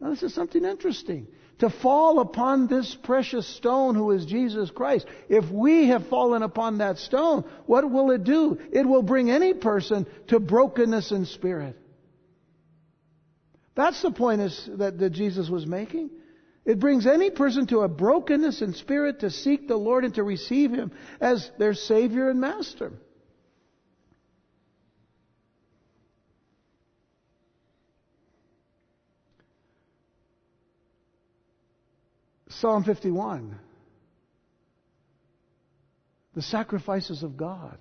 Now, this is something interesting. To fall upon this precious stone who is Jesus Christ. If we have fallen upon that stone, what will it do? It will bring any person to brokenness in spirit. That's the point is, that, that Jesus was making. It brings any person to a brokenness in spirit to seek the Lord and to receive Him as their Savior and Master. Psalm 51. The sacrifices of God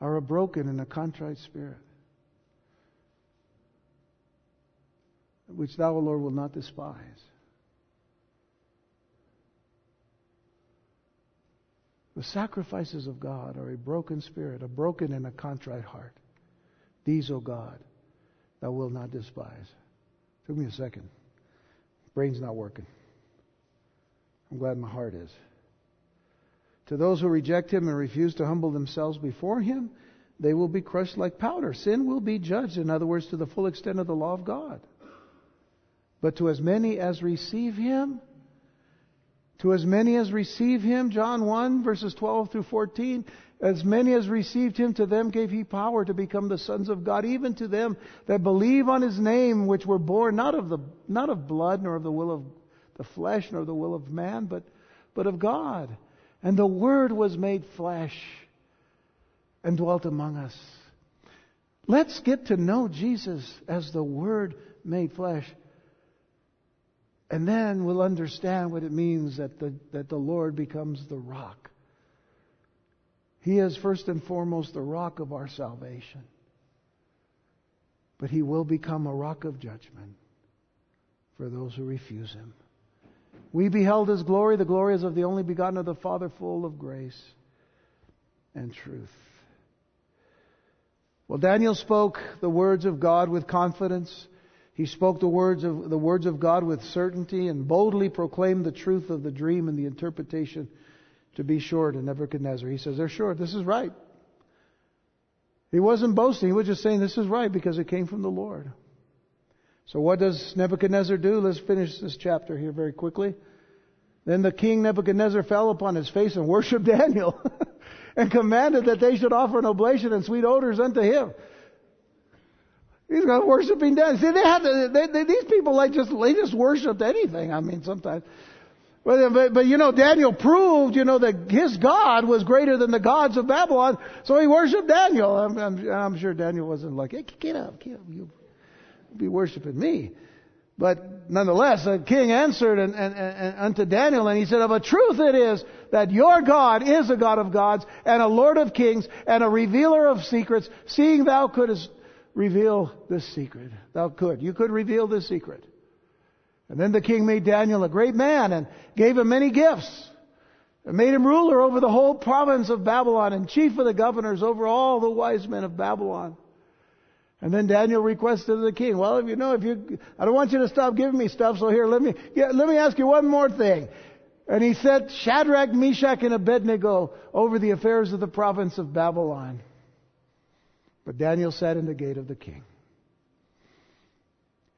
are a broken and a contrite spirit, which thou, O Lord, will not despise. The sacrifices of God are a broken spirit, a broken and a contrite heart. These, O God, thou wilt not despise. Took me a second. Brain's not working. I'm glad my heart is. To those who reject him and refuse to humble themselves before him, they will be crushed like powder. Sin will be judged, in other words, to the full extent of the law of God. But to as many as receive him, to as many as receive him, John 1, verses 12 through 14, as many as received him, to them gave he power to become the sons of God, even to them that believe on his name, which were born not of, the, not of blood, nor of the will of the flesh, nor the will of man, but, but of God. And the Word was made flesh and dwelt among us. Let's get to know Jesus as the Word made flesh. And then we'll understand what it means that the, that the Lord becomes the rock. He is first and foremost the rock of our salvation. But He will become a rock of judgment for those who refuse Him. We beheld His glory, the glory is of the only begotten of the Father, full of grace and truth. Well, Daniel spoke the words of God with confidence. He spoke the words of the words of God with certainty and boldly proclaimed the truth of the dream and the interpretation to be sure to Nebuchadnezzar. He says, They're sure, this is right. He wasn't boasting, he was just saying this is right because it came from the Lord. So what does Nebuchadnezzar do? Let's finish this chapter here very quickly. Then the king Nebuchadnezzar fell upon his face and worshipped Daniel and commanded that they should offer an oblation and sweet odors unto him. He's got worshiping Daniel. See, they had to, they, they, these people like just they just worshipped anything. I mean, sometimes. But, but, but you know, Daniel proved, you know, that his God was greater than the gods of Babylon, so he worshipped Daniel. I'm, I'm, I'm sure Daniel wasn't like, hey, get up, get up, you be worshiping me. But nonetheless, the king answered and, and, and, unto Daniel, and he said, Of a truth it is that your God is a God of gods, and a Lord of kings, and a revealer of secrets, seeing thou couldst reveal this secret. Thou could. You could reveal this secret. And then the king made Daniel a great man and gave him many gifts. And made him ruler over the whole province of Babylon and chief of the governors over all the wise men of Babylon. And then Daniel requested the king, well, if you know, if you, I don't want you to stop giving me stuff, so here, let me, yeah, let me ask you one more thing. And he set Shadrach, Meshach, and Abednego over the affairs of the province of Babylon. But Daniel sat in the gate of the king,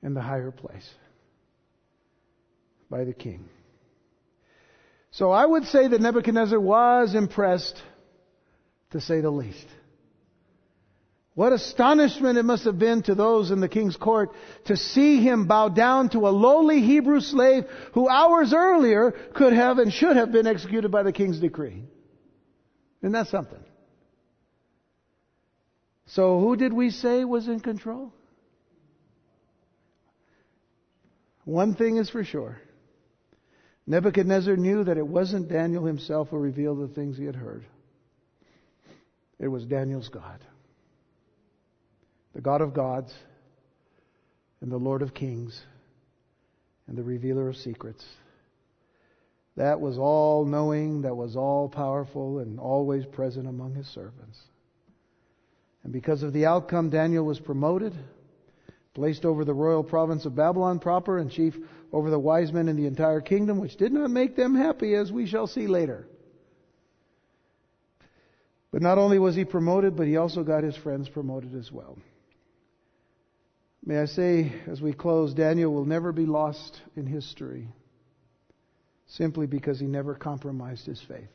in the higher place, by the king. So I would say that Nebuchadnezzar was impressed, to say the least. What astonishment it must have been to those in the king's court to see him bow down to a lowly Hebrew slave who hours earlier could have and should have been executed by the king's decree. Isn't that something? So who did we say was in control? One thing is for sure. Nebuchadnezzar knew that it wasn't Daniel himself who revealed the things he had heard. It was Daniel's God the God of gods, and the Lord of kings, and the revealer of secrets. That was all knowing, that was all powerful, and always present among his servants. And because of the outcome, Daniel was promoted, placed over the royal province of Babylon proper, and chief over the wise men in the entire kingdom, which did not make them happy, as we shall see later. But not only was he promoted, but he also got his friends promoted as well. May I say, as we close, Daniel will never be lost in history simply because he never compromised his faith.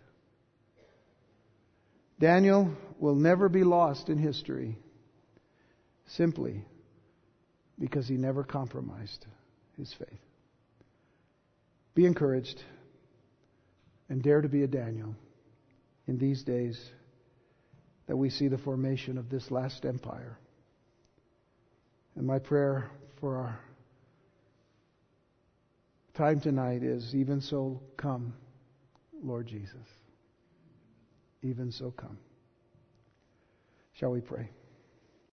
Daniel will never be lost in history simply because he never compromised his faith. Be encouraged and dare to be a Daniel in these days that we see the formation of this last empire. And my prayer for our time tonight is even so come, Lord Jesus. Even so come. Shall we pray?